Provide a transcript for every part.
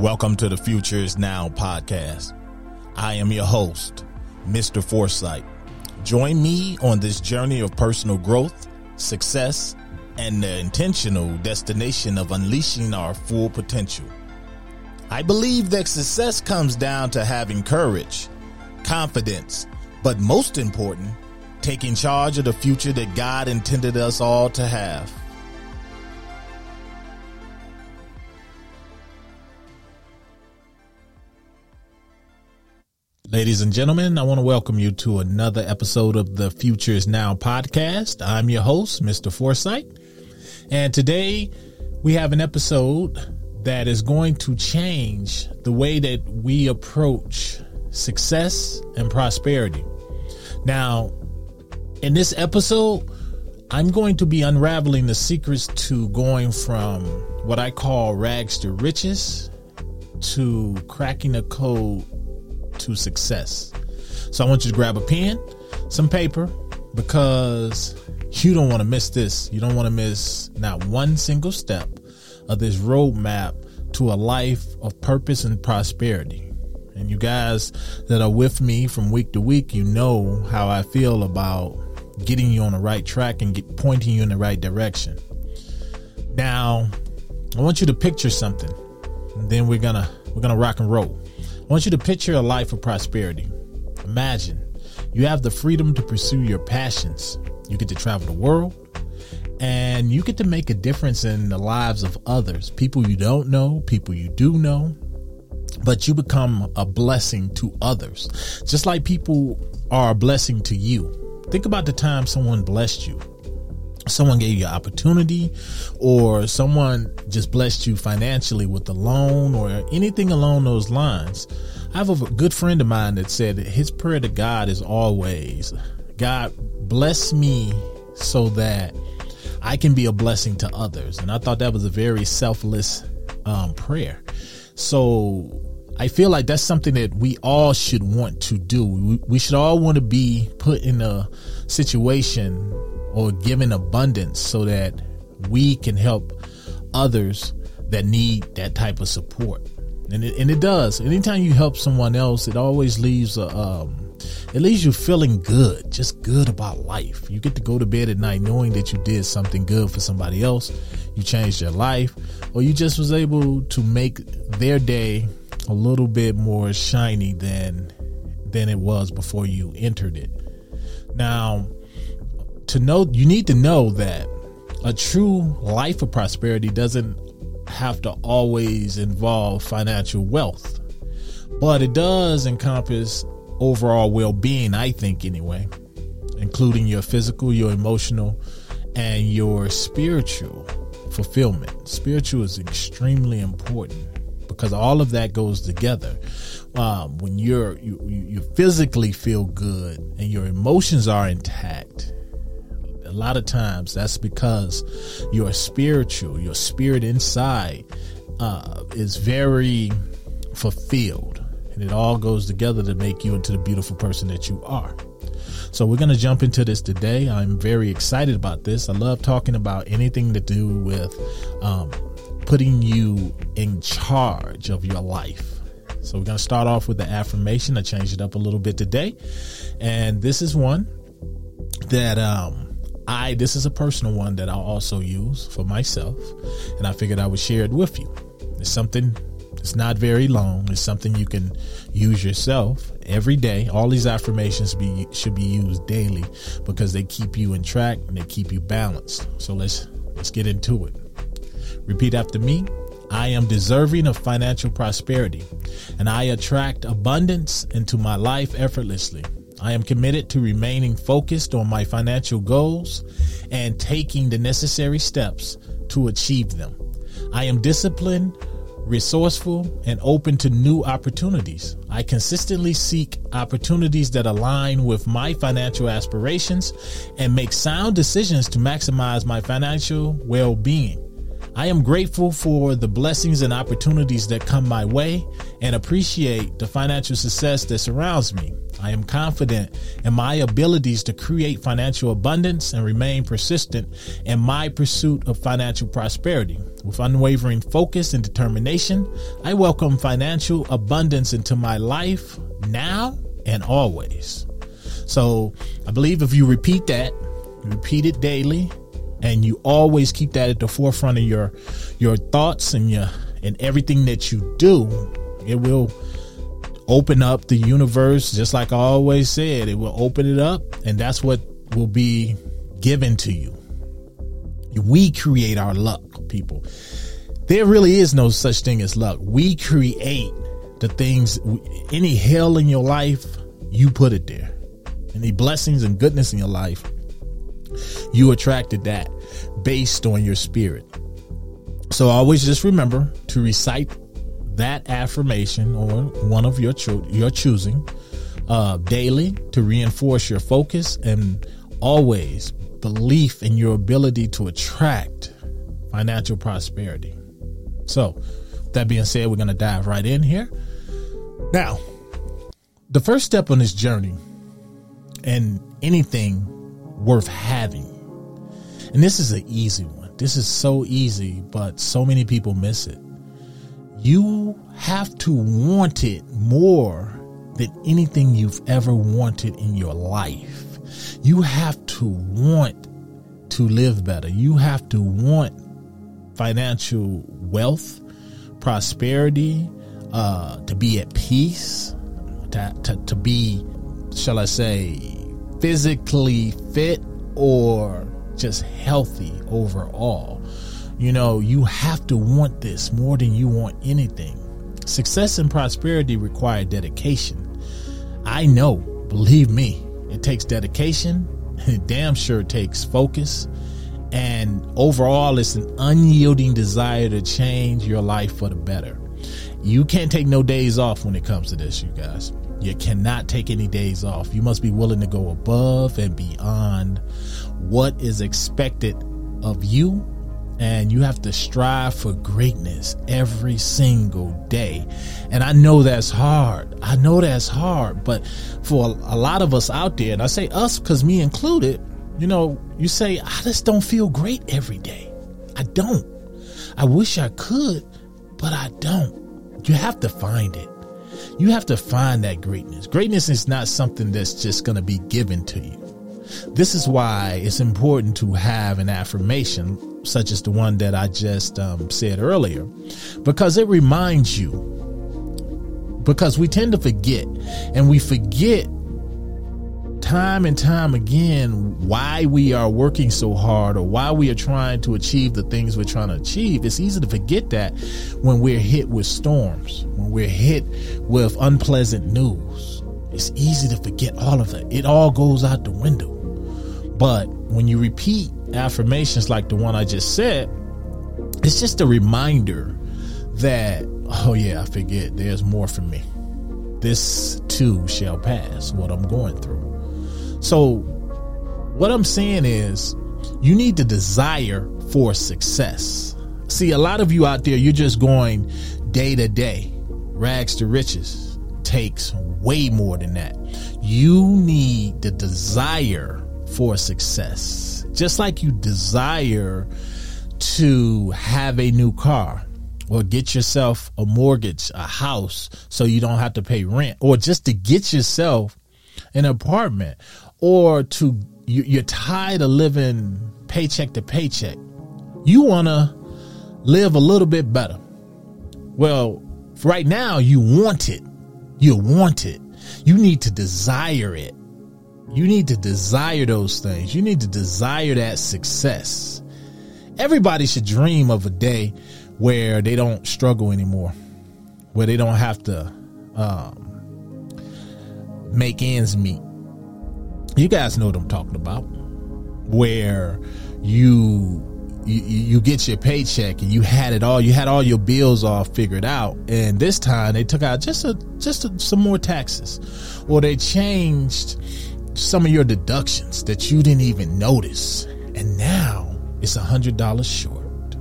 Welcome to the Future is Now podcast. I am your host, Mr. Foresight. Join me on this journey of personal growth, success, and the intentional destination of unleashing our full potential. I believe that success comes down to having courage, confidence, but most important, taking charge of the future that God intended us all to have. Ladies and gentlemen, I want to welcome you to another episode of the Futures Now podcast. I'm your host, Mr. Foresight. And today we have an episode that is going to change the way that we approach success and prosperity. Now, in this episode, I'm going to be unraveling the secrets to going from what I call rags to riches to cracking the code to success. So I want you to grab a pen, some paper, because you don't want to miss this. You don't want to miss not one single step of this roadmap to a life of purpose and prosperity. And you guys that are with me from week to week, you know how I feel about getting you on the right track and get, pointing you in the right direction. Now, I want you to picture something. And then we're gonna we're gonna rock and roll. Want you to picture a life of prosperity. Imagine you have the freedom to pursue your passions. You get to travel the world and you get to make a difference in the lives of others, people you don't know, people you do know, but you become a blessing to others, just like people are a blessing to you. Think about the time someone blessed you someone gave you an opportunity or someone just blessed you financially with a loan or anything along those lines. I have a good friend of mine that said his prayer to God is always, God bless me so that I can be a blessing to others. And I thought that was a very selfless um, prayer. So I feel like that's something that we all should want to do. We, we should all want to be put in a situation or given abundance so that we can help others that need that type of support. And it, and it does. Anytime you help someone else, it always leaves a, um, it leaves you feeling good, just good about life. You get to go to bed at night knowing that you did something good for somebody else. You changed their life, or you just was able to make their day a little bit more shiny than than it was before you entered it. Now, to know you need to know that a true life of prosperity doesn't have to always involve financial wealth but it does encompass overall well-being i think anyway including your physical your emotional and your spiritual fulfillment. Spiritual is extremely important because all of that goes together. Um, when you're you, you physically feel good and your emotions are intact a lot of times that's because your spiritual, your spirit inside uh, is very fulfilled. And it all goes together to make you into the beautiful person that you are. So we're going to jump into this today. I'm very excited about this. I love talking about anything to do with um, putting you in charge of your life. So we're going to start off with the affirmation. I changed it up a little bit today. And this is one that um, I this is a personal one that I'll also use for myself, and I figured I would share it with you. It's something. It's not very long. It's something you can use yourself every day. All these affirmations be should be used daily because they keep you in track and they keep you balanced. So let's let's get into it. Repeat after me. I am deserving of financial prosperity, and I attract abundance into my life effortlessly. I am committed to remaining focused on my financial goals and taking the necessary steps to achieve them. I am disciplined, resourceful, and open to new opportunities. I consistently seek opportunities that align with my financial aspirations and make sound decisions to maximize my financial well being. I am grateful for the blessings and opportunities that come my way and appreciate the financial success that surrounds me. I am confident in my abilities to create financial abundance and remain persistent in my pursuit of financial prosperity. With unwavering focus and determination, I welcome financial abundance into my life now and always. So I believe if you repeat that, repeat it daily, and you always keep that at the forefront of your your thoughts and your and everything that you do, it will open up the universe, just like I always said, it will open it up, and that's what will be given to you. We create our luck, people. There really is no such thing as luck. We create the things, any hell in your life, you put it there. Any blessings and goodness in your life, you attracted that based on your spirit. So always just remember to recite that affirmation or one of your cho- your choosing uh, daily to reinforce your focus and always belief in your ability to attract financial prosperity. So, that being said, we're going to dive right in here. Now, the first step on this journey and anything worth having, and this is an easy one. This is so easy, but so many people miss it you have to want it more than anything you've ever wanted in your life. You have to want to live better. You have to want financial wealth, prosperity, uh, to be at peace, to, to, to be, shall I say, physically fit or just healthy overall. You know, you have to want this more than you want anything. Success and prosperity require dedication. I know, believe me, it takes dedication. It damn sure takes focus. And overall, it's an unyielding desire to change your life for the better. You can't take no days off when it comes to this, you guys. You cannot take any days off. You must be willing to go above and beyond what is expected of you and you have to strive for greatness every single day. And I know that's hard. I know that's hard, but for a lot of us out there, and I say us because me included, you know, you say, I just don't feel great every day. I don't. I wish I could, but I don't. You have to find it. You have to find that greatness. Greatness is not something that's just going to be given to you. This is why it's important to have an affirmation, such as the one that I just um, said earlier, because it reminds you. Because we tend to forget, and we forget time and time again why we are working so hard or why we are trying to achieve the things we're trying to achieve. It's easy to forget that when we're hit with storms, when we're hit with unpleasant news. It's easy to forget all of that. It all goes out the window. But when you repeat affirmations like the one I just said, it's just a reminder that, oh yeah, I forget, there's more for me. This too shall pass, what I'm going through. So, what I'm saying is, you need to desire for success. See, a lot of you out there, you're just going day to day, rags to riches. Takes way more than that. You need the desire for success. Just like you desire to have a new car or get yourself a mortgage, a house, so you don't have to pay rent, or just to get yourself an apartment, or to you're tired of living paycheck to paycheck. You want to live a little bit better. Well, right now, you want it. You want it. You need to desire it. You need to desire those things. You need to desire that success. Everybody should dream of a day where they don't struggle anymore, where they don't have to um, make ends meet. You guys know what I'm talking about. Where you you, you get your paycheck and you had it all you had all your bills all figured out and this time they took out just a just a, some more taxes or they changed some of your deductions that you didn't even notice. And now it's a hundred dollars short.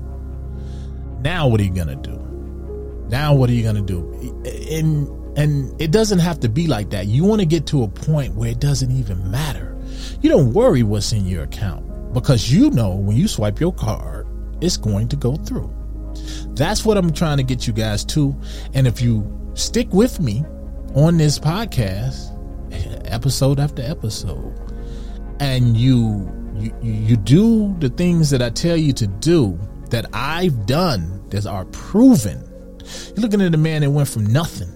Now what are you gonna do? Now what are you gonna do? And And it doesn't have to be like that. You want to get to a point where it doesn't even matter. You don't worry what's in your account because you know when you swipe your card, it's going to go through. That's what I'm trying to get you guys to. And if you stick with me on this podcast, episode after episode, and you you you do the things that I tell you to do that I've done that are proven. You're looking at a man that went from nothing.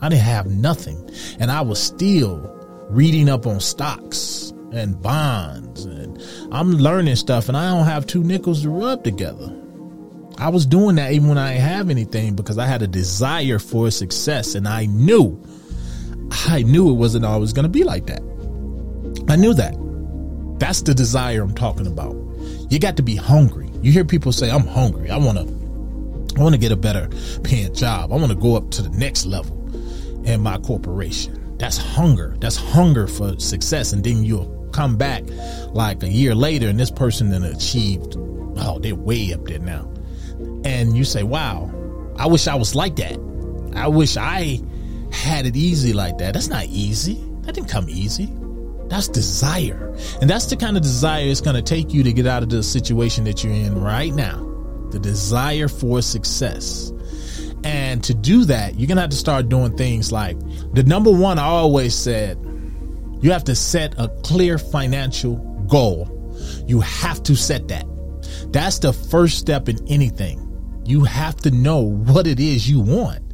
I didn't have nothing, and I was still reading up on stocks and bonds, and I'm learning stuff, and I don't have two nickels to rub together. I was doing that even when I didn't have anything because I had a desire for success, and I knew, I knew it wasn't always going to be like that. I knew that. That's the desire I'm talking about. You got to be hungry. You hear people say, I'm hungry. I want to, I want to get a better paying job. I want to go up to the next level in my corporation. That's hunger. That's hunger for success. And then you'll come back like a year later and this person then achieved, oh, they're way up there now. And you say, wow, I wish I was like that. I wish I had it easy like that. That's not easy. That didn't come easy. That's desire. And that's the kind of desire it's going to take you to get out of the situation that you're in right now. The desire for success. And to do that, you're going to have to start doing things like the number one I always said, you have to set a clear financial goal. You have to set that. That's the first step in anything. You have to know what it is you want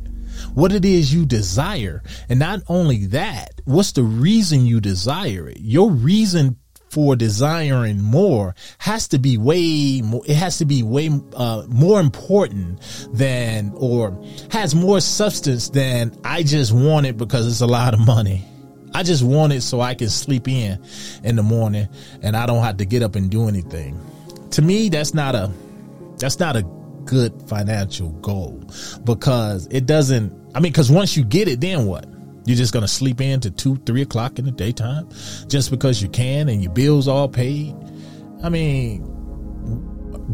what it is you desire. And not only that, what's the reason you desire it? Your reason for desiring more has to be way more, it has to be way uh, more important than or has more substance than I just want it because it's a lot of money. I just want it so I can sleep in in the morning and I don't have to get up and do anything. To me, that's not a that's not a good financial goal because it doesn't I mean, because once you get it, then what? You're just gonna sleep in to two, three o'clock in the daytime, just because you can, and your bills all paid. I mean,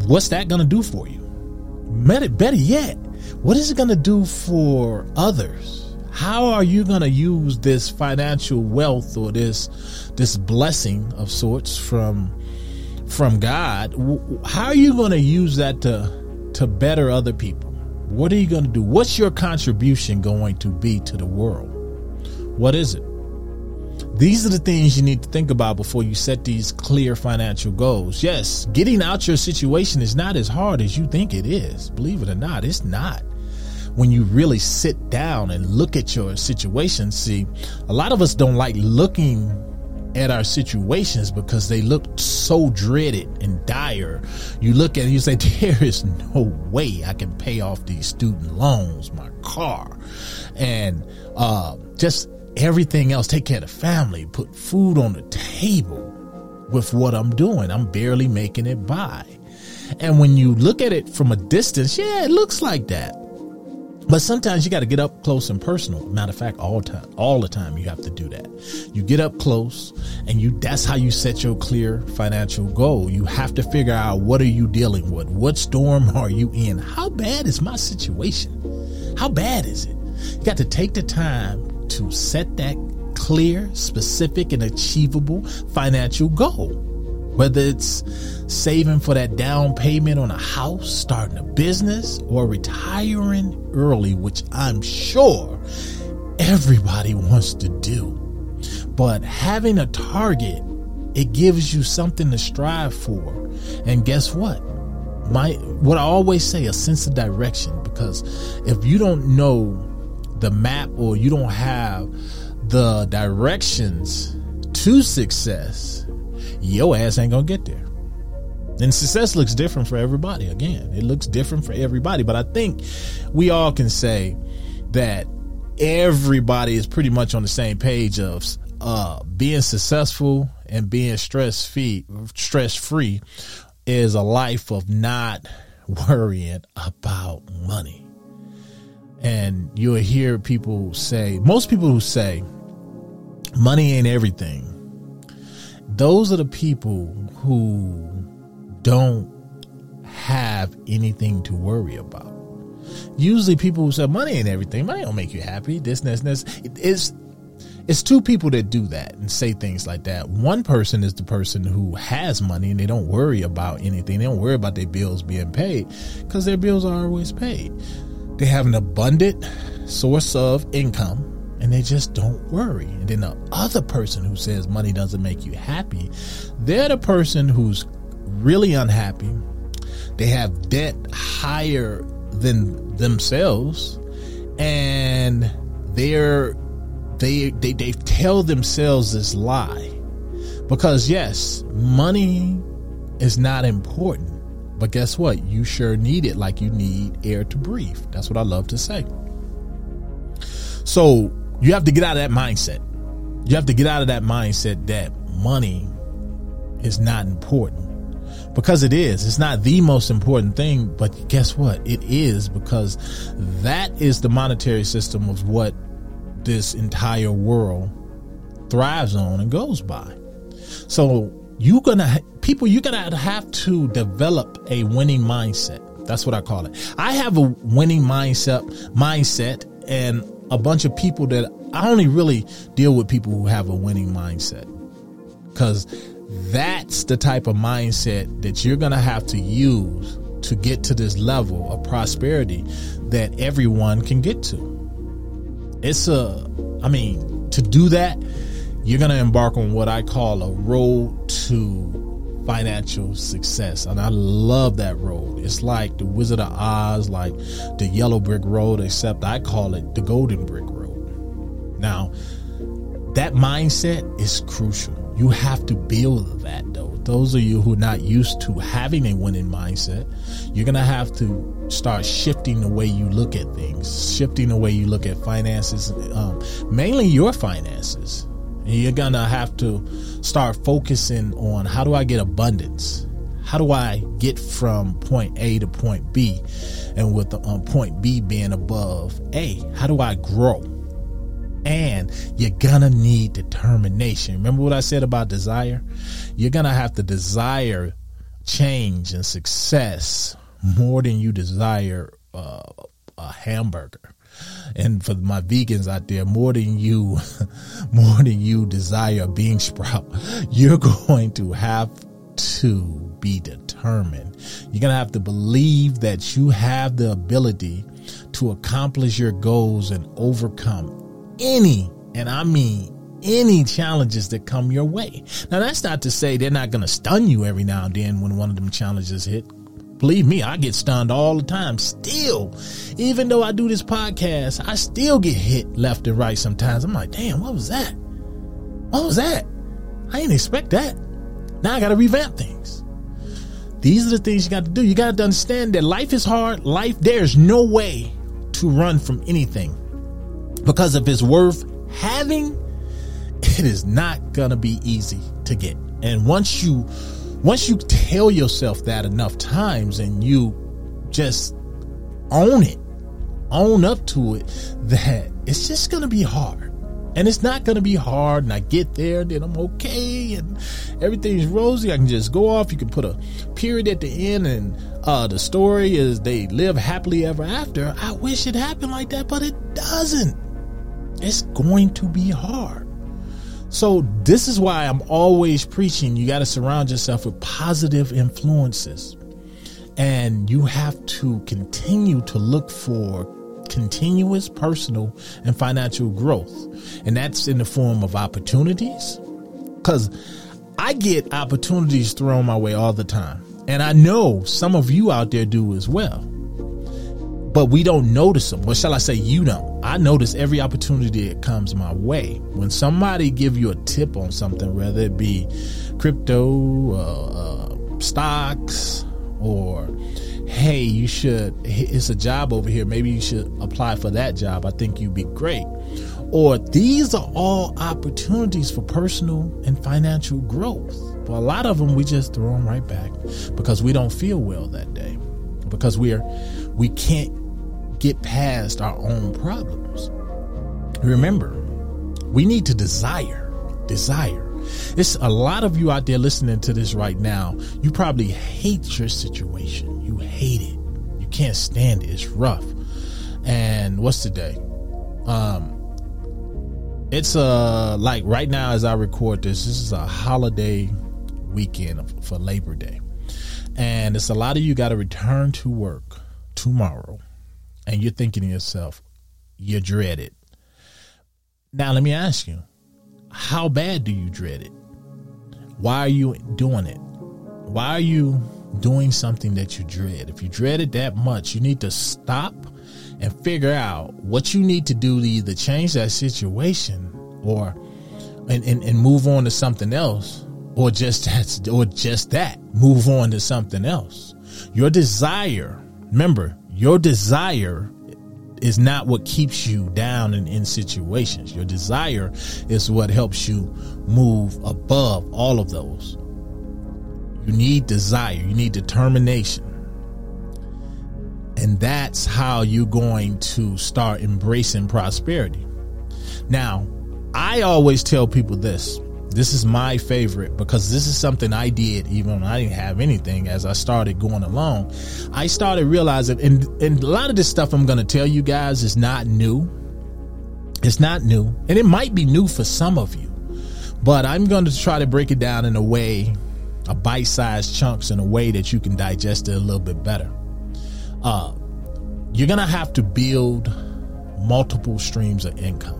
what's that gonna do for you? Better, yet, what is it gonna do for others? How are you gonna use this financial wealth or this this blessing of sorts from from God? How are you gonna use that to to better other people? What are you going to do? What's your contribution going to be to the world? What is it? These are the things you need to think about before you set these clear financial goals. Yes, getting out your situation is not as hard as you think it is. Believe it or not, it's not. When you really sit down and look at your situation, see, a lot of us don't like looking at our situations because they look so dreaded and dire. You look at it, you say, there is no way I can pay off these student loans, my car, and uh, just everything else. Take care of the family, put food on the table with what I'm doing. I'm barely making it by. And when you look at it from a distance, yeah, it looks like that. But sometimes you got to get up close and personal. Matter of fact, all time, all the time, you have to do that. You get up close, and you that's how you set your clear financial goal. You have to figure out what are you dealing with. What storm are you in? How bad is my situation? How bad is it? You got to take the time to set that clear, specific, and achievable financial goal. Whether it's saving for that down payment on a house, starting a business, or retiring early, which I'm sure everybody wants to do. But having a target, it gives you something to strive for. And guess what? My what I always say, a sense of direction. Because if you don't know the map or you don't have the directions to success, your ass ain't gonna get there. And success looks different for everybody. Again, it looks different for everybody. But I think we all can say that everybody is pretty much on the same page of uh, being successful and being stress free. Stress free is a life of not worrying about money. And you'll hear people say, most people who say, money ain't everything those are the people who don't have anything to worry about. usually people who say money ain't everything. Money don't make you happy. This, this, this. It is it's two people that do that and say things like that. One person is the person who has money and they don't worry about anything. They don't worry about their bills being paid because their bills are always paid. They have an abundant source of income and they just don't worry. And then the other person who says money doesn't make you happy, they're the person who's really unhappy. They have debt higher than themselves and they're they they they tell themselves this lie because yes, money is not important. But guess what? You sure need it like you need air to breathe. That's what I love to say. So you have to get out of that mindset. You have to get out of that mindset that money is not important. Because it is. It's not the most important thing, but guess what? It is because that is the monetary system of what this entire world thrives on and goes by. So you're gonna people you're gonna have to develop a winning mindset. That's what I call it. I have a winning mindset mindset and a bunch of people that I only really deal with people who have a winning mindset. Cause that's the type of mindset that you're gonna have to use to get to this level of prosperity that everyone can get to it's a, I mean, to do that, you're going to embark on what I call a road to financial success. And I love that road. It's like the Wizard of Oz, like the yellow brick road, except I call it the golden brick road. Now, that mindset is crucial. You have to build that though. Those of you who are not used to having a winning mindset, you're going to have to start shifting the way you look at things, shifting the way you look at finances, um, mainly your finances. And you're to have to start focusing on how do I get abundance? How do I get from point A to point B? And with the um, point B being above A, how do I grow? And you're gonna need determination. Remember what I said about desire? You're gonna have to desire change and success more than you desire uh, a hamburger. And for my vegans out there, more than you, more than you desire a bean sprout, you're going to have to be determined. You're going to have to believe that you have the ability to accomplish your goals and overcome any, and I mean any challenges that come your way. Now, that's not to say they're not going to stun you every now and then when one of them challenges hit. Believe me, I get stunned all the time. Still, even though I do this podcast, I still get hit left and right sometimes. I'm like, damn, what was that? What was that? I didn't expect that. Now I got to revamp things. These are the things you got to do. You got to understand that life is hard. Life, there's no way to run from anything because if it's worth having, it is not gonna be easy to get. And once you once you tell yourself that enough times and you just own it, own up to it, that it's just gonna be hard. And it's not going to be hard. And I get there, then I'm okay, and everything's rosy. I can just go off. You can put a period at the end, and uh, the story is they live happily ever after. I wish it happened like that, but it doesn't it's going to be hard. So this is why I'm always preaching you got to surround yourself with positive influences. And you have to continue to look for continuous personal and financial growth. And that's in the form of opportunities. Cuz I get opportunities thrown my way all the time. And I know some of you out there do as well but we don't notice them. What shall I say? You don't. I notice every opportunity that comes my way. When somebody give you a tip on something, whether it be crypto, uh, uh, stocks, or hey, you should. It's a job over here. Maybe you should apply for that job. I think you'd be great. Or these are all opportunities for personal and financial growth. But a lot of them we just throw them right back because we don't feel well that day because we're we can't get past our own problems. Remember, we need to desire, desire. It's a lot of you out there listening to this right now. You probably hate your situation. You hate it. You can't stand it. It's rough. And what's today? Um, it's uh like right now as I record this, this is a holiday weekend for Labor Day. And it's a lot of you got to return to work tomorrow. And you're thinking to yourself, you dread it. Now, let me ask you, how bad do you dread it? Why are you doing it? Why are you doing something that you dread? If you dread it that much, you need to stop and figure out what you need to do to either change that situation or and, and, and move on to something else or just that or just that move on to something else your desire remember your desire is not what keeps you down in, in situations. Your desire is what helps you move above all of those. You need desire. You need determination. And that's how you're going to start embracing prosperity. Now i always tell people this this is my favorite because this is something I did even when I didn't have anything as I started going along. I started realizing, and, and a lot of this stuff I'm going to tell you guys is not new. It's not new, and it might be new for some of you, but I'm going to try to break it down in a way, a bite sized chunks in a way that you can digest it a little bit better. Uh, you're going to have to build multiple streams of income.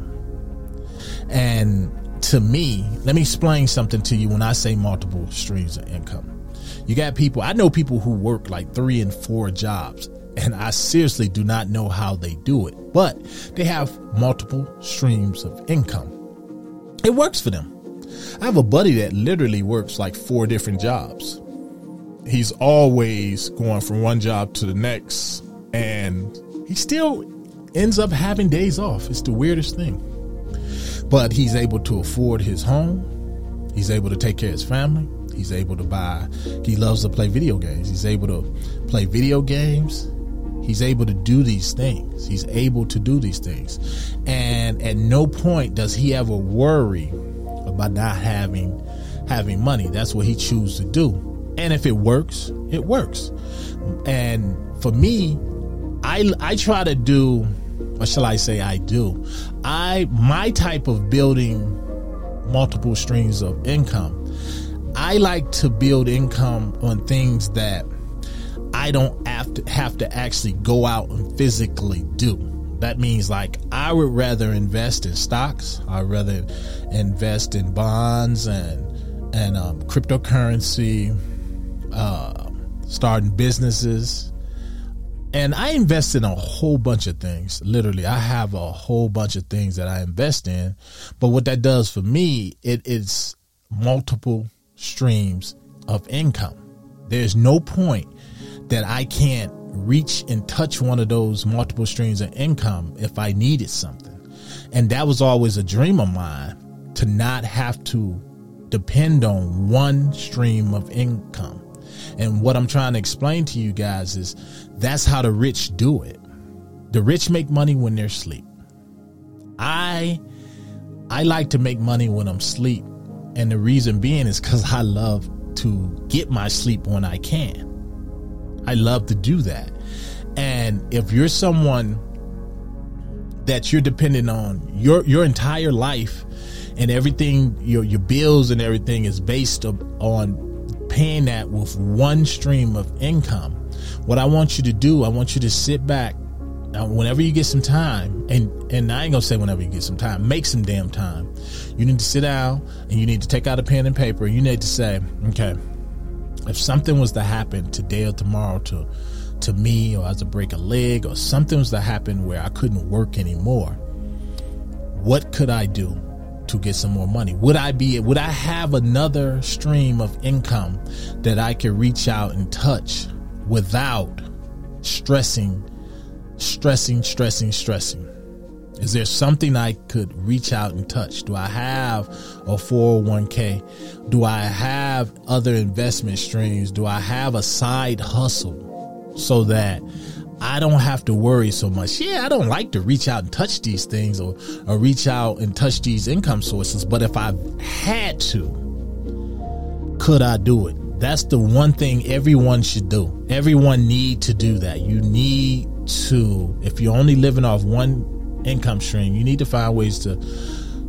And to me, let me explain something to you when I say multiple streams of income. You got people, I know people who work like three and four jobs, and I seriously do not know how they do it, but they have multiple streams of income. It works for them. I have a buddy that literally works like four different jobs. He's always going from one job to the next, and he still ends up having days off. It's the weirdest thing but he's able to afford his home. He's able to take care of his family. He's able to buy, he loves to play video games. He's able to play video games. He's able to do these things. He's able to do these things. And at no point does he ever worry about not having having money. That's what he chooses to do. And if it works, it works. And for me, I I try to do or shall I say I do. I my type of building multiple streams of income. I like to build income on things that I don't have to have to actually go out and physically do. That means like I would rather invest in stocks. I'd rather invest in bonds and and um, cryptocurrency, uh, starting businesses, and I invest in a whole bunch of things. Literally, I have a whole bunch of things that I invest in. But what that does for me, it is multiple streams of income. There's no point that I can't reach and touch one of those multiple streams of income if I needed something. And that was always a dream of mine to not have to depend on one stream of income. And what I'm trying to explain to you guys is that's how the rich do it. The rich make money when they're asleep. I I like to make money when I'm asleep. And the reason being is because I love to get my sleep when I can. I love to do that. And if you're someone that you're dependent on your your entire life and everything your your bills and everything is based on paying that with one stream of income. What I want you to do, I want you to sit back now, whenever you get some time, and and I ain't gonna say whenever you get some time, make some damn time. You need to sit down and you need to take out a pen and paper. You need to say, okay, if something was to happen today or tomorrow to to me, or as to break a leg, or something was to happen where I couldn't work anymore, what could I do? To get some more money? Would I be would I have another stream of income that I could reach out and touch without stressing stressing stressing stressing? Is there something I could reach out and touch? Do I have a 401k? Do I have other investment streams? Do I have a side hustle so that I don't have to worry so much. Yeah, I don't like to reach out and touch these things or, or reach out and touch these income sources, but if I had to, could I do it? That's the one thing everyone should do. Everyone need to do that. You need to if you're only living off one income stream, you need to find ways to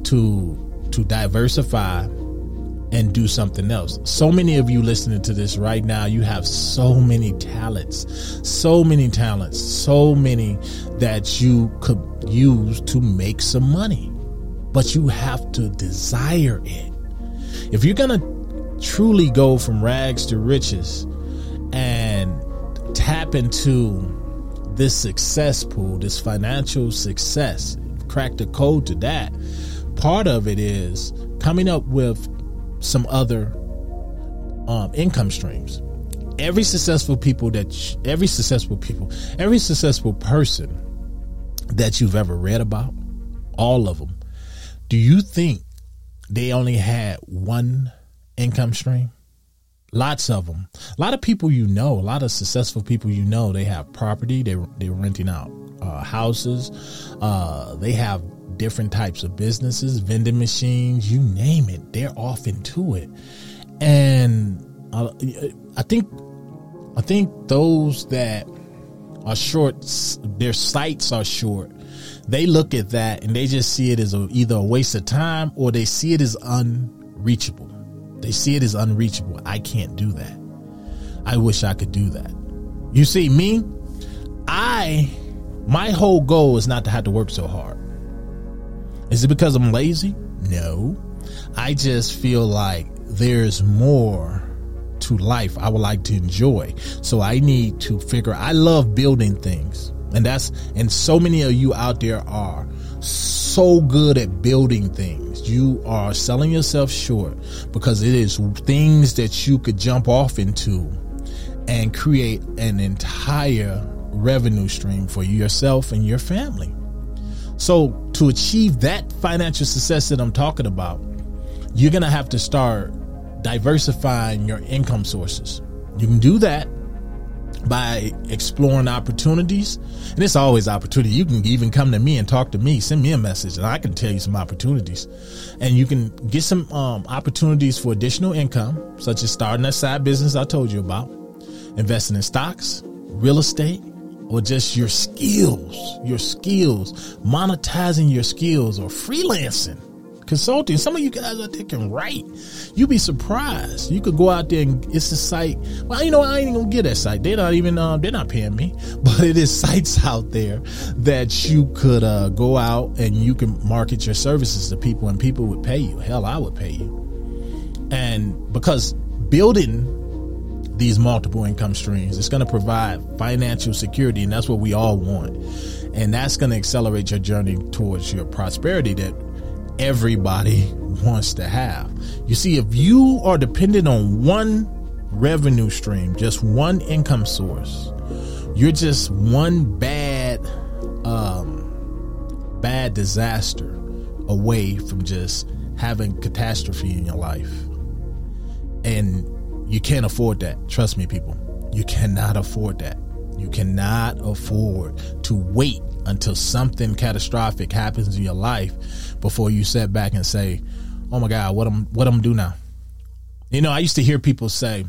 to to diversify and do something else. So many of you listening to this right now, you have so many talents, so many talents, so many that you could use to make some money. But you have to desire it. If you're going to truly go from rags to riches and tap into this success pool, this financial success, crack the code to that, part of it is coming up with some other um, income streams. Every successful people that every successful people, every successful person that you've ever read about, all of them, do you think they only had one income stream? Lots of them. A lot of people you know, a lot of successful people you know, they have property. They they're renting out uh, houses. Uh, they have different types of businesses, vending machines, you name it. They're off into it, and uh, I think I think those that are short, their sights are short. They look at that and they just see it as a, either a waste of time or they see it as unreachable. They see it as unreachable. I can't do that. I wish I could do that. You see, me, I, my whole goal is not to have to work so hard. Is it because I'm lazy? No. I just feel like there's more to life I would like to enjoy. So I need to figure I love building things. And that's and so many of you out there are so good at building things. You are selling yourself short because it is things that you could jump off into and create an entire revenue stream for yourself and your family. So to achieve that financial success that I'm talking about, you're going to have to start diversifying your income sources. You can do that by exploring opportunities. And it's always opportunity. You can even come to me and talk to me, send me a message and I can tell you some opportunities. And you can get some um, opportunities for additional income, such as starting that side business I told you about, investing in stocks, real estate, or just your skills, your skills, monetizing your skills or freelancing, consulting. Some of you guys out there can write. You'd be surprised. You could go out there and it's a site. Well, you know, I ain't gonna get that site. They're not even, uh, they're not paying me, but it is sites out there that you could, uh, go out and you can market your services to people and people would pay you. Hell, I would pay you. And because building these multiple income streams. It's going to provide financial security, and that's what we all want. And that's going to accelerate your journey towards your prosperity that everybody wants to have. You see, if you are dependent on one revenue stream, just one income source, you're just one bad, um, bad disaster away from just having catastrophe in your life. And you can't afford that. Trust me, people. You cannot afford that. You cannot afford to wait until something catastrophic happens in your life before you sit back and say, "Oh my God, what am what I'm do now?" You know, I used to hear people say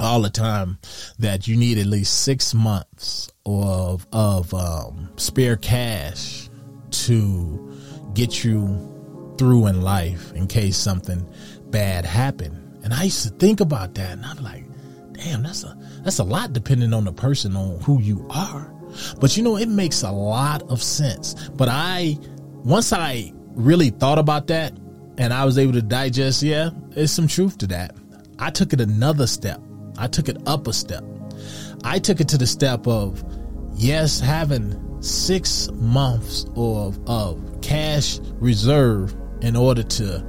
all the time that you need at least six months of of um, spare cash to get you through in life in case something bad happened. And I used to think about that and I'm like, damn, that's a, that's a lot depending on the person, on who you are. But you know, it makes a lot of sense. But I, once I really thought about that and I was able to digest, yeah, there's some truth to that. I took it another step. I took it up a step. I took it to the step of, yes, having six months of, of cash reserve in order to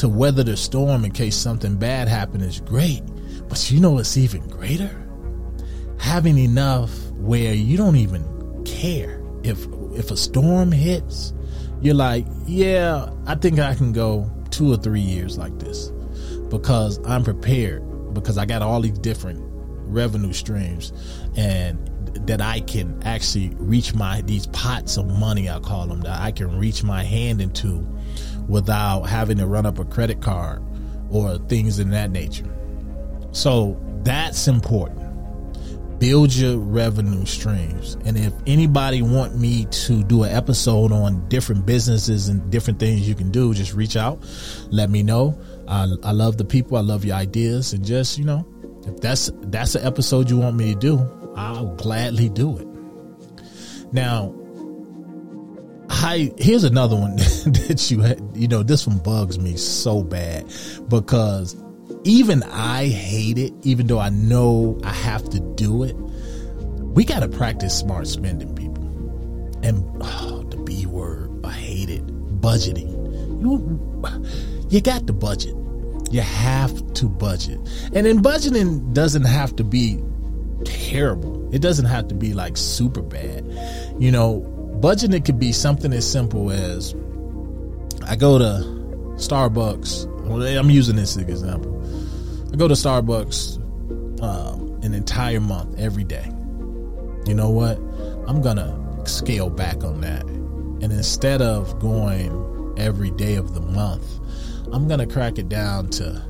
to weather the storm in case something bad happened is great. But you know what's even greater? Having enough where you don't even care if if a storm hits, you're like, yeah, I think I can go two or three years like this because I'm prepared because I got all these different revenue streams and that I can actually reach my these pots of money I call them that I can reach my hand into without having to run up a credit card or things in that nature. So that's important. build your revenue streams. And if anybody want me to do an episode on different businesses and different things you can do, just reach out, let me know. I, I love the people. I love your ideas and just, you know, if that's, that's an episode you want me to do, I'll gladly do it. Now, I, here's another one that you had, you know, this one bugs me so bad because even I hate it, even though I know I have to do it. We got to practice smart spending, people. And oh, the B word, I hate it. Budgeting. You, you got to budget. You have to budget. And then budgeting doesn't have to be terrible. It doesn't have to be like super bad. You know, budgeting could be something as simple as I go to Starbucks. I'm using this as an example. I go to Starbucks um, an entire month every day. You know what? I'm gonna scale back on that, and instead of going every day of the month, I'm gonna crack it down to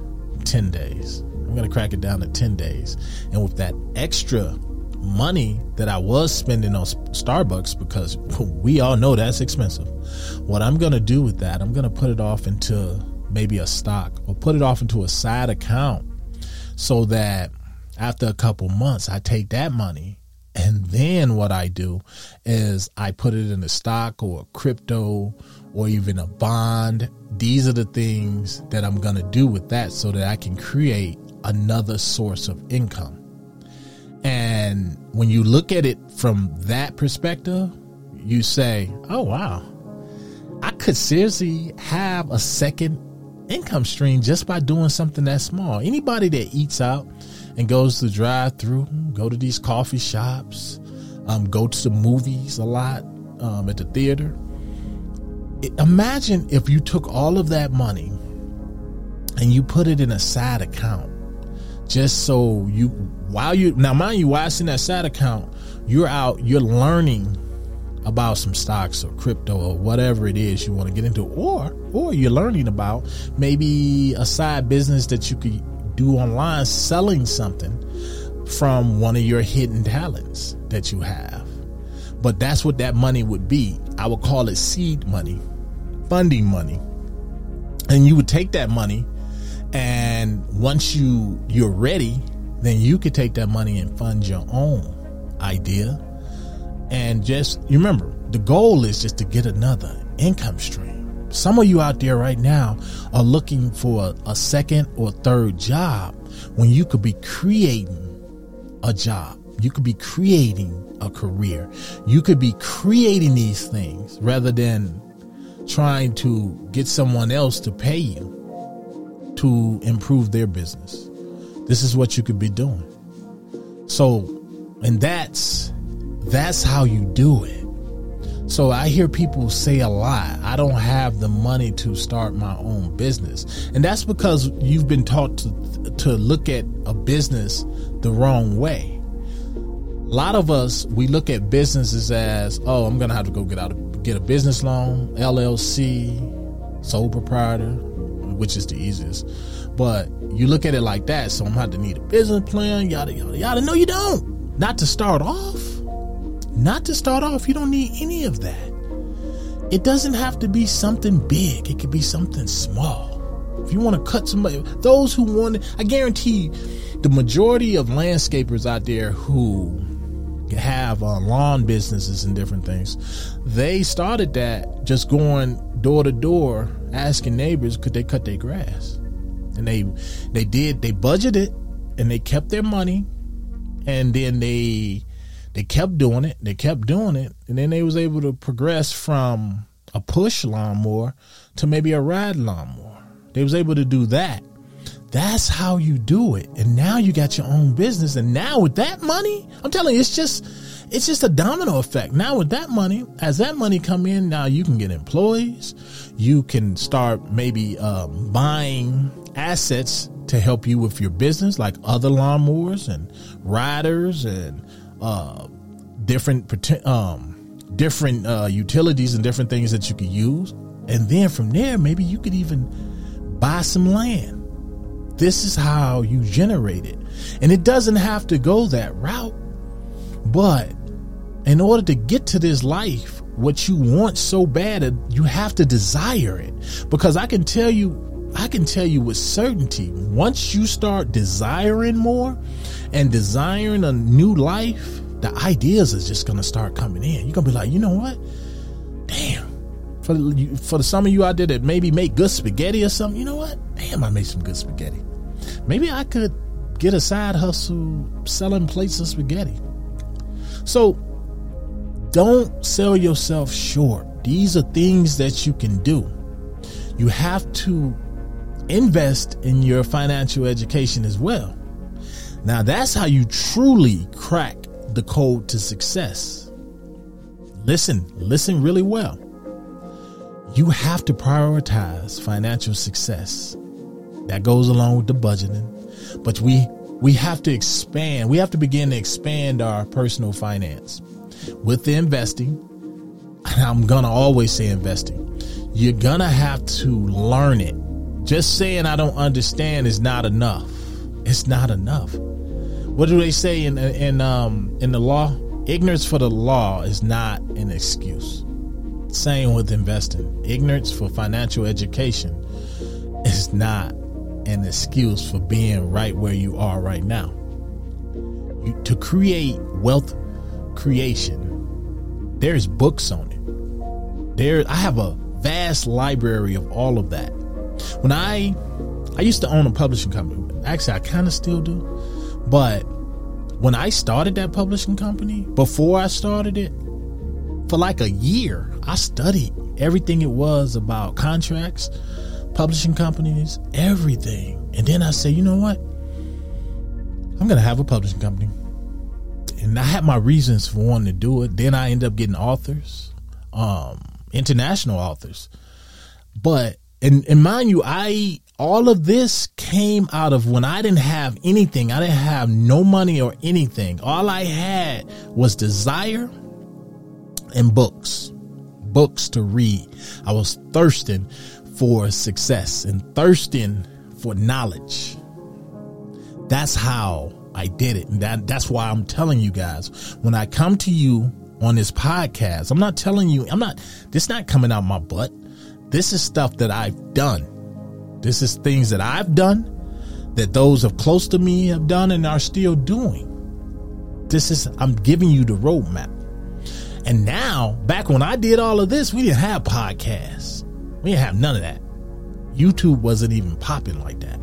ten days. I'm gonna crack it down to ten days, and with that extra money that I was spending on Starbucks because we all know that's expensive. What I'm going to do with that, I'm going to put it off into maybe a stock or put it off into a side account so that after a couple months, I take that money and then what I do is I put it in a stock or a crypto or even a bond. These are the things that I'm going to do with that so that I can create another source of income. And when you look at it from that perspective, you say, oh, wow, I could seriously have a second income stream just by doing something that small. Anybody that eats out and goes to drive through, go to these coffee shops, um, go to some movies a lot um, at the theater. Imagine if you took all of that money and you put it in a side account just so you while you now mind you while it's in that side account you're out you're learning about some stocks or crypto or whatever it is you want to get into or or you're learning about maybe a side business that you could do online selling something from one of your hidden talents that you have. But that's what that money would be. I would call it seed money funding money. And you would take that money and once you you're ready then you could take that money and fund your own idea and just remember, the goal is just to get another income stream. Some of you out there right now are looking for a, second or third job when you could be creating a job. You could be creating a career. You could be creating these things rather than trying to get someone else to pay you to improve their business. This is what you could be doing. So, and that's that's how you do it. So I hear people say a lot, I don't have the money to start my own business. And that's because you've been taught to, to look at a business the wrong way. A lot of us, we look at businesses as, oh, I'm going to have to go get out, get a business loan, LLC, sole proprietor, which is the easiest. But you look at it like that. So I'm to have to need a business plan, yada, yada, yada. No, you don't. Not to start off. Not to start off, you don't need any of that. It doesn't have to be something big, it could be something small. If you want to cut somebody, those who want, I guarantee the majority of landscapers out there who have uh, lawn businesses and different things, they started that just going door to door asking neighbors could they cut their grass, and they they did they budgeted and they kept their money, and then they they kept doing it. They kept doing it, and then they was able to progress from a push lawnmower to maybe a ride lawnmower. They was able to do that. That's how you do it. And now you got your own business. And now with that money, I'm telling you, it's just it's just a domino effect. Now with that money, as that money come in, now you can get employees. You can start maybe um, buying assets to help you with your business, like other lawnmowers and riders and uh, different um, different uh, utilities and different things that you could use, and then from there, maybe you could even buy some land. This is how you generate it, and it doesn't have to go that route. But in order to get to this life, what you want so bad, you have to desire it. Because I can tell you, I can tell you with certainty, once you start desiring more and desiring a new life, the ideas is just gonna start coming in. You're gonna be like, you know what? Damn. For the, for some of you out there that maybe make good spaghetti or something, you know what? Damn, I made some good spaghetti. Maybe I could get a side hustle selling plates of spaghetti. So don't sell yourself short. These are things that you can do. You have to invest in your financial education as well. Now, that's how you truly crack the code to success. Listen, listen really well. You have to prioritize financial success. That goes along with the budgeting, but we we have to expand. We have to begin to expand our personal finance with the investing. And I'm going to always say investing. You're going to have to learn it. Just saying I don't understand is not enough. It's not enough. What do they say in in um in the law? Ignorance for the law is not an excuse. Same with investing. Ignorance for financial education is not an excuse for being right where you are right now. You, to create wealth creation, there's books on it. There, I have a vast library of all of that. When I, I used to own a publishing company. Actually, I kind of still do, but when I started that publishing company, before I started it, for like a year, I studied everything it was about contracts, publishing companies, everything. And then I said, you know what? I'm going to have a publishing company. And I had my reasons for wanting to do it. Then I end up getting authors, um, international authors. But, and, and mind you, I, all of this came out of when I didn't have anything. I didn't have no money or anything. All I had was desire and books, books to read. I was thirsting for success and thirsting for knowledge. That's how I did it. And that, that's why I'm telling you guys when I come to you on this podcast, I'm not telling you, I'm not, this not coming out my butt. This is stuff that I've done. This is things that I've done that those of close to me have done and are still doing. This is, I'm giving you the roadmap. And now, back when I did all of this, we didn't have podcasts. We didn't have none of that. YouTube wasn't even popping like that.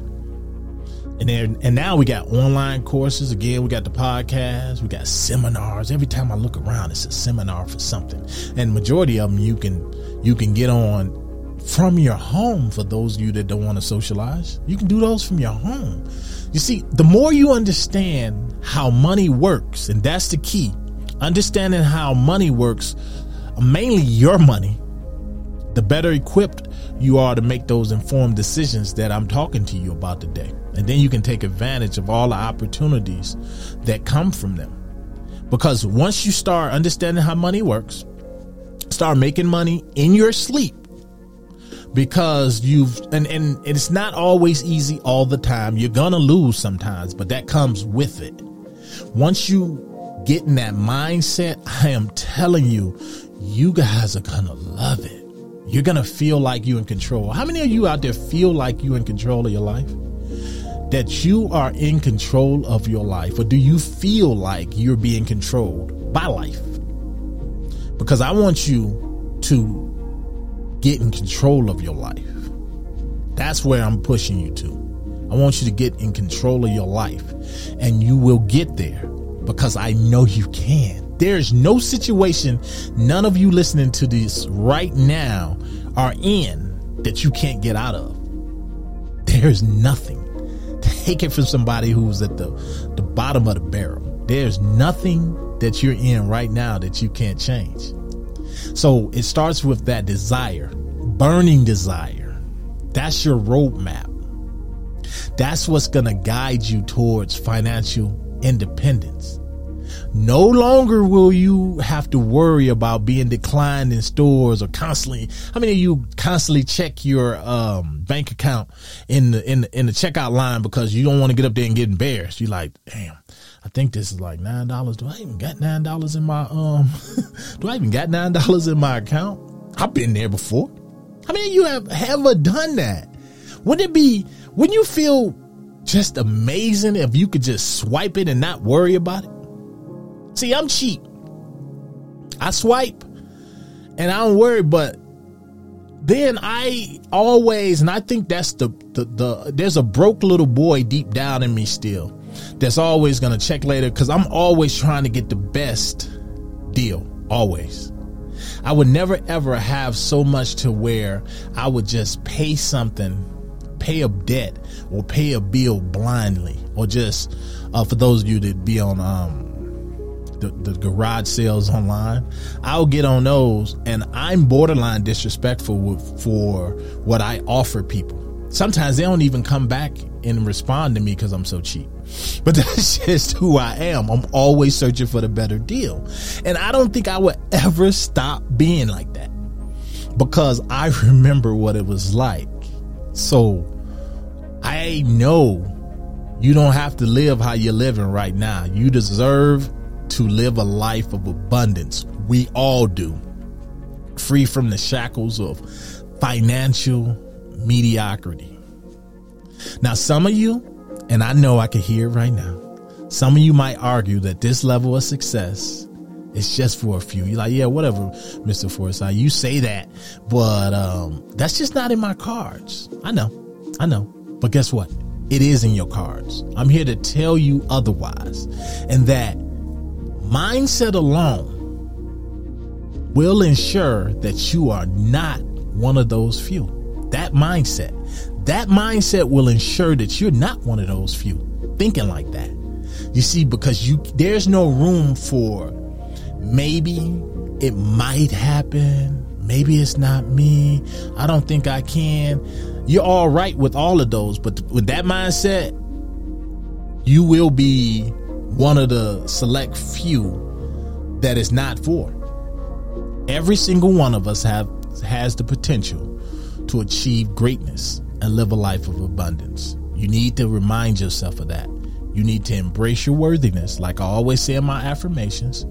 And then, and now we got online courses. Again, we got the podcast, we got seminars. Every time I look around, it's a seminar for something. And majority of them you can, you can get on from your home for those of you that don't want to socialize. You can do those from your home. You see, the more you understand how money works, and that's the key, understanding how money works, mainly your money, the better equipped you are to make those informed decisions that I'm talking to you about today. And then you can take advantage of all the opportunities that come from them. Because once you start understanding how money works, start making money in your sleep because you've and, and it's not always easy all the time. You're gonna lose sometimes, but that comes with it. Once you get in that mindset, I am telling you, you guys are gonna love it you're to feel like you're in control. How many of you out there feel like you're in control of your life? That you are in control of your life? Or do you feel like you're being controlled by life? Because I want you to get in control of your life. That's where I'm pushing you to. I want you to get in control of your life and you will get there because I know you can. There's no situation none of you listening to this right now are in that you can't get out of. There's nothing. Take it from somebody who's at the, the bottom of the barrel. There's nothing that you're in right now that you can't change. So it starts with that desire, burning desire. That's your roadmap. That's what's going to guide you towards financial independence. No longer will you have to worry about being declined in stores or constantly. How many of you constantly check your um, bank account in the in the, in the checkout line because you don't want to get up there and get embarrassed? You're like, damn, I think this is like nine dollars. Do I even got nine dollars in my um? do I even got nine dollars in my account? I've been there before. How many of you have ever done that? Wouldn't it be? Wouldn't you feel just amazing if you could just swipe it and not worry about it? See, I'm cheap. I swipe and I don't worry, but then I always, and I think that's the, the, the, there's a broke little boy deep down in me still that's always to check later because I'm always trying to get the best deal. Always. I would never ever have so much to where I would just pay something, pay a debt or pay a bill blindly or just, uh, for those of you that be on, um, the, the garage sales online. I'll get on those and I'm borderline disrespectful with, for what I offer people. Sometimes they don't even come back and respond to me because I'm so cheap. But that's just who I am. I'm always searching for the better deal. And I don't think I would ever stop being like that because I remember what it was like. So I know you don't have to live how you're living right now. You deserve to live a life of abundance. We all do. Free from the shackles of financial mediocrity. Now, some of you, and I know I can hear it right now, some of you might argue that this level of success is just for a few. You're like, yeah, whatever, Mr. Foresight. You say that, but um, that's just not in my cards. I know, I know. But guess what? It is in your cards. I'm here to tell you otherwise. And that mindset alone will ensure that you are not one of those few. That mindset, that mindset will ensure that you're not one of those few thinking like that. You see, because you, there's no room for maybe it might happen. Maybe it's not me. I don't think I can. You're all right with all of those, but with that mindset, you will be one of the select few that is not for. Every single one of us have has the potential to achieve greatness and live a life of abundance. You need to remind yourself of that. You need to embrace your worthiness, like I always say in my affirmations,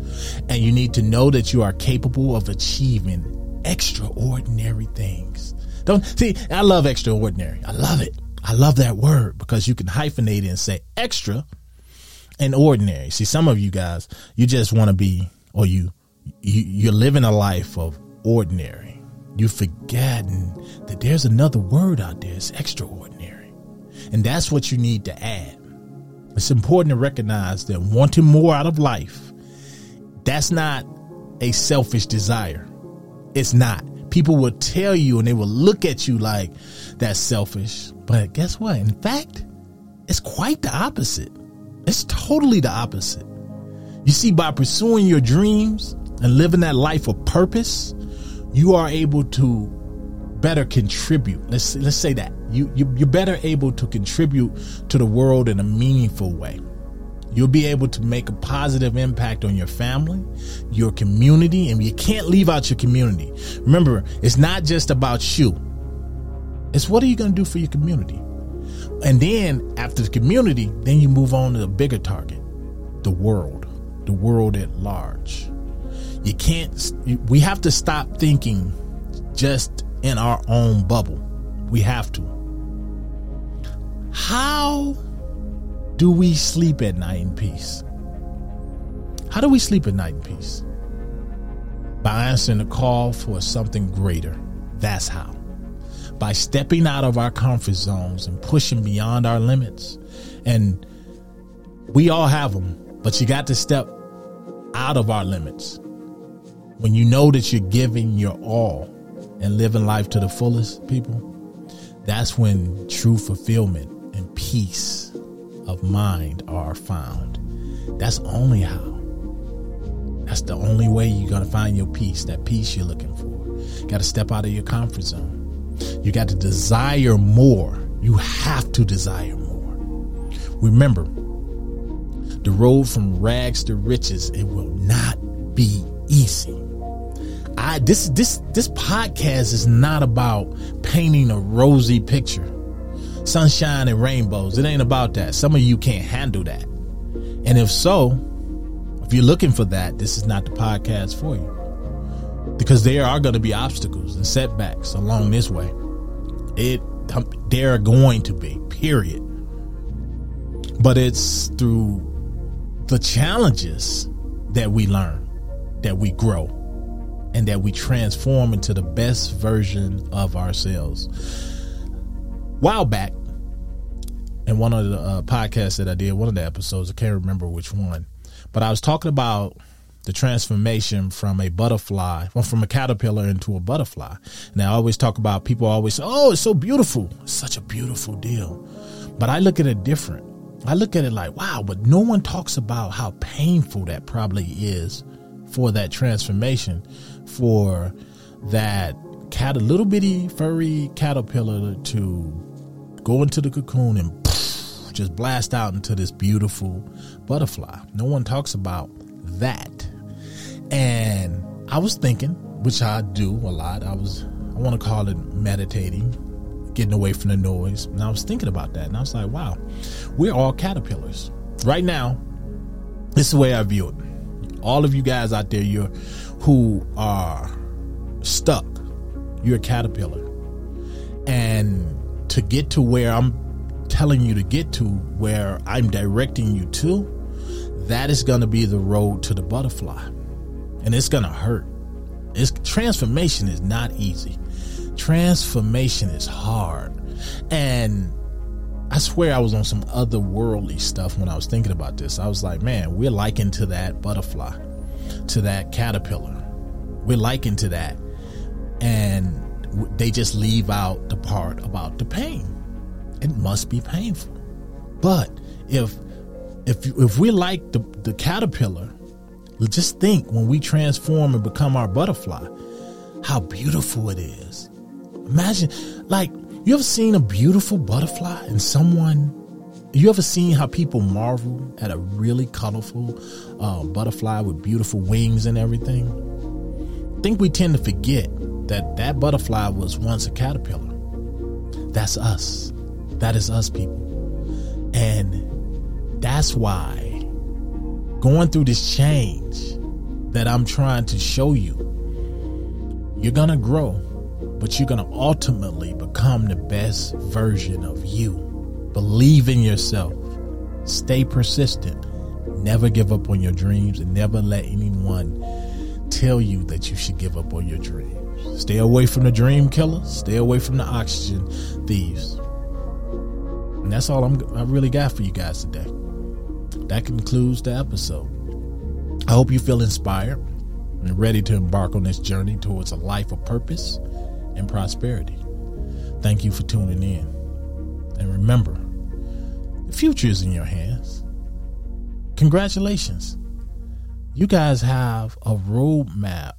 and you need to know that you are capable of achieving extraordinary things. Don't see, I love extraordinary. I love it. I love that word because you can hyphenate it and say extra and ordinary. See, some of you guys, you just want to be, or you, you, you're living a life of ordinary. You forgetting that there's another word out there. It's extraordinary. And that's what you need to add. It's important to recognize that wanting more out of life, that's not a selfish desire. It's not. People will tell you and they will look at you like that's selfish. But guess what? In fact, it's quite the opposite. It's totally the opposite. You see, by pursuing your dreams and living that life of purpose, you are able to better contribute. Let's let's say that you, you you're better able to contribute to the world in a meaningful way. You'll be able to make a positive impact on your family, your community, and you can't leave out your community. Remember, it's not just about you. It's what are you going to do for your community? And then after the community, then you move on to the bigger target, the world, the world at large. You can't, we have to stop thinking just in our own bubble. We have to. How do we sleep at night in peace? How do we sleep at night in peace? By answering the call for something greater. That's how by stepping out of our comfort zones and pushing beyond our limits. And we all have them, but you got to step out of our limits. When you know that you're giving your all and living life to the fullest, people, that's when true fulfillment and peace of mind are found. That's only how. That's the only way you're going to find your peace, that peace you're looking for. Got to step out of your comfort zone. You got to desire more. You have to desire more. Remember, The road from rags to riches, it will not be easy. I this this this podcast is not about painting a rosy picture. Sunshine and rainbows. It ain't about that. Some of you can't handle that. And if so, if you're looking for that, this is not the podcast for you. Because there are going to be obstacles and setbacks along this way. It um, there are going to be, period. But it's through the challenges that we learn, that we grow, and that we transform into the best version of ourselves. While back, in one of the uh, podcasts that I did, one of the episodes, I can't remember which one, but I was talking about the transformation from a butterfly, well, from a caterpillar into a butterfly. And I always talk about people always say, "Oh, it's so beautiful, it's such a beautiful deal," but I look at it different. I look at it like, wow, but no one talks about how painful that probably is for that transformation, for that cat, a little bitty furry caterpillar to go into the cocoon and just blast out into this beautiful butterfly. No one talks about that. And I was thinking, which I do a lot, I was, I want to call it meditating getting away from the noise. And I was thinking about that, and I was like, wow, we're all caterpillars. Right now, this is the way I view it. All of you guys out there, you're who are stuck, you're a caterpillar. And to get to where I'm telling you to get to, where I'm directing you to, that is going to be the road to the butterfly. And it's going to hurt. It's transformation is not easy transformation is hard. And I swear I was on some otherworldly stuff when I was thinking about this. I was like, man, we're likened to that butterfly, to that caterpillar. We're likened to that. And they just leave out the part about the pain. It must be painful. But if if if we're like the, the caterpillar, just think when we transform and become our butterfly, how beautiful it is. Imagine, like, you ever seen a beautiful butterfly and someone? You ever seen how people marvel at a really colorful uh, butterfly with beautiful wings and everything? I think we tend to forget that that butterfly was once a caterpillar. That's us. That is us, people. And that's why going through this change that I'm trying to show you, you're going to grow but you're going to ultimately become the best version of you. Believe in yourself. Stay persistent. Never give up on your dreams and never let anyone tell you that you should give up on your dreams. Stay away from the dream killers. Stay away from the oxygen thieves. And that's all I'm, I really got for you guys today. That concludes the episode. I hope you feel inspired and ready to embark on this journey towards a life of purpose and prosperity. Thank you for tuning in. And remember, future is in your hands. Congratulations. You guys have a roadmap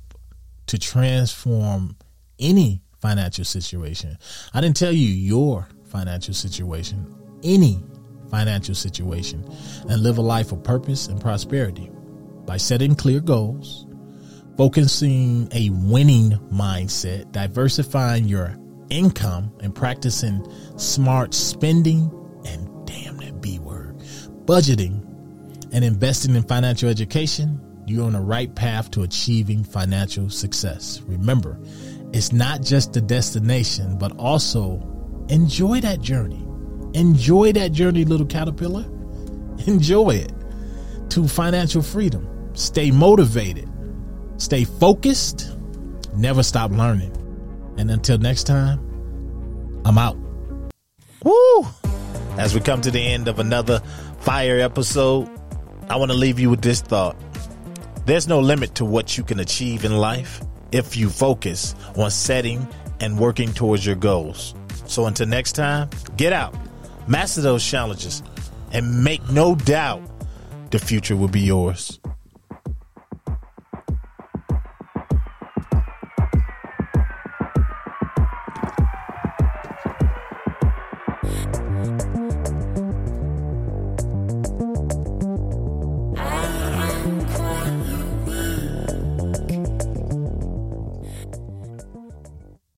to transform any financial situation. I didn't tell you your financial situation, any financial situation, and live a life of purpose and prosperity by setting clear goals focusing a winning mindset, diversifying your income, and practicing smart spending budgeting, and investing in financial education, you're on the right path to achieving financial success. Remember, it's not just the destination, but also enjoy that journey. Enjoy that journey, little caterpillar. Enjoy it to financial freedom. Stay motivated Stay focused, never stop learning. And until next time, I'm out. Woo! As we come to the end of another fire episode, I want to leave you with this thought. There's no limit to what you can achieve in life if you focus on setting and working towards your goals. So until next time, get out, master those challenges, and make no doubt the future will be yours.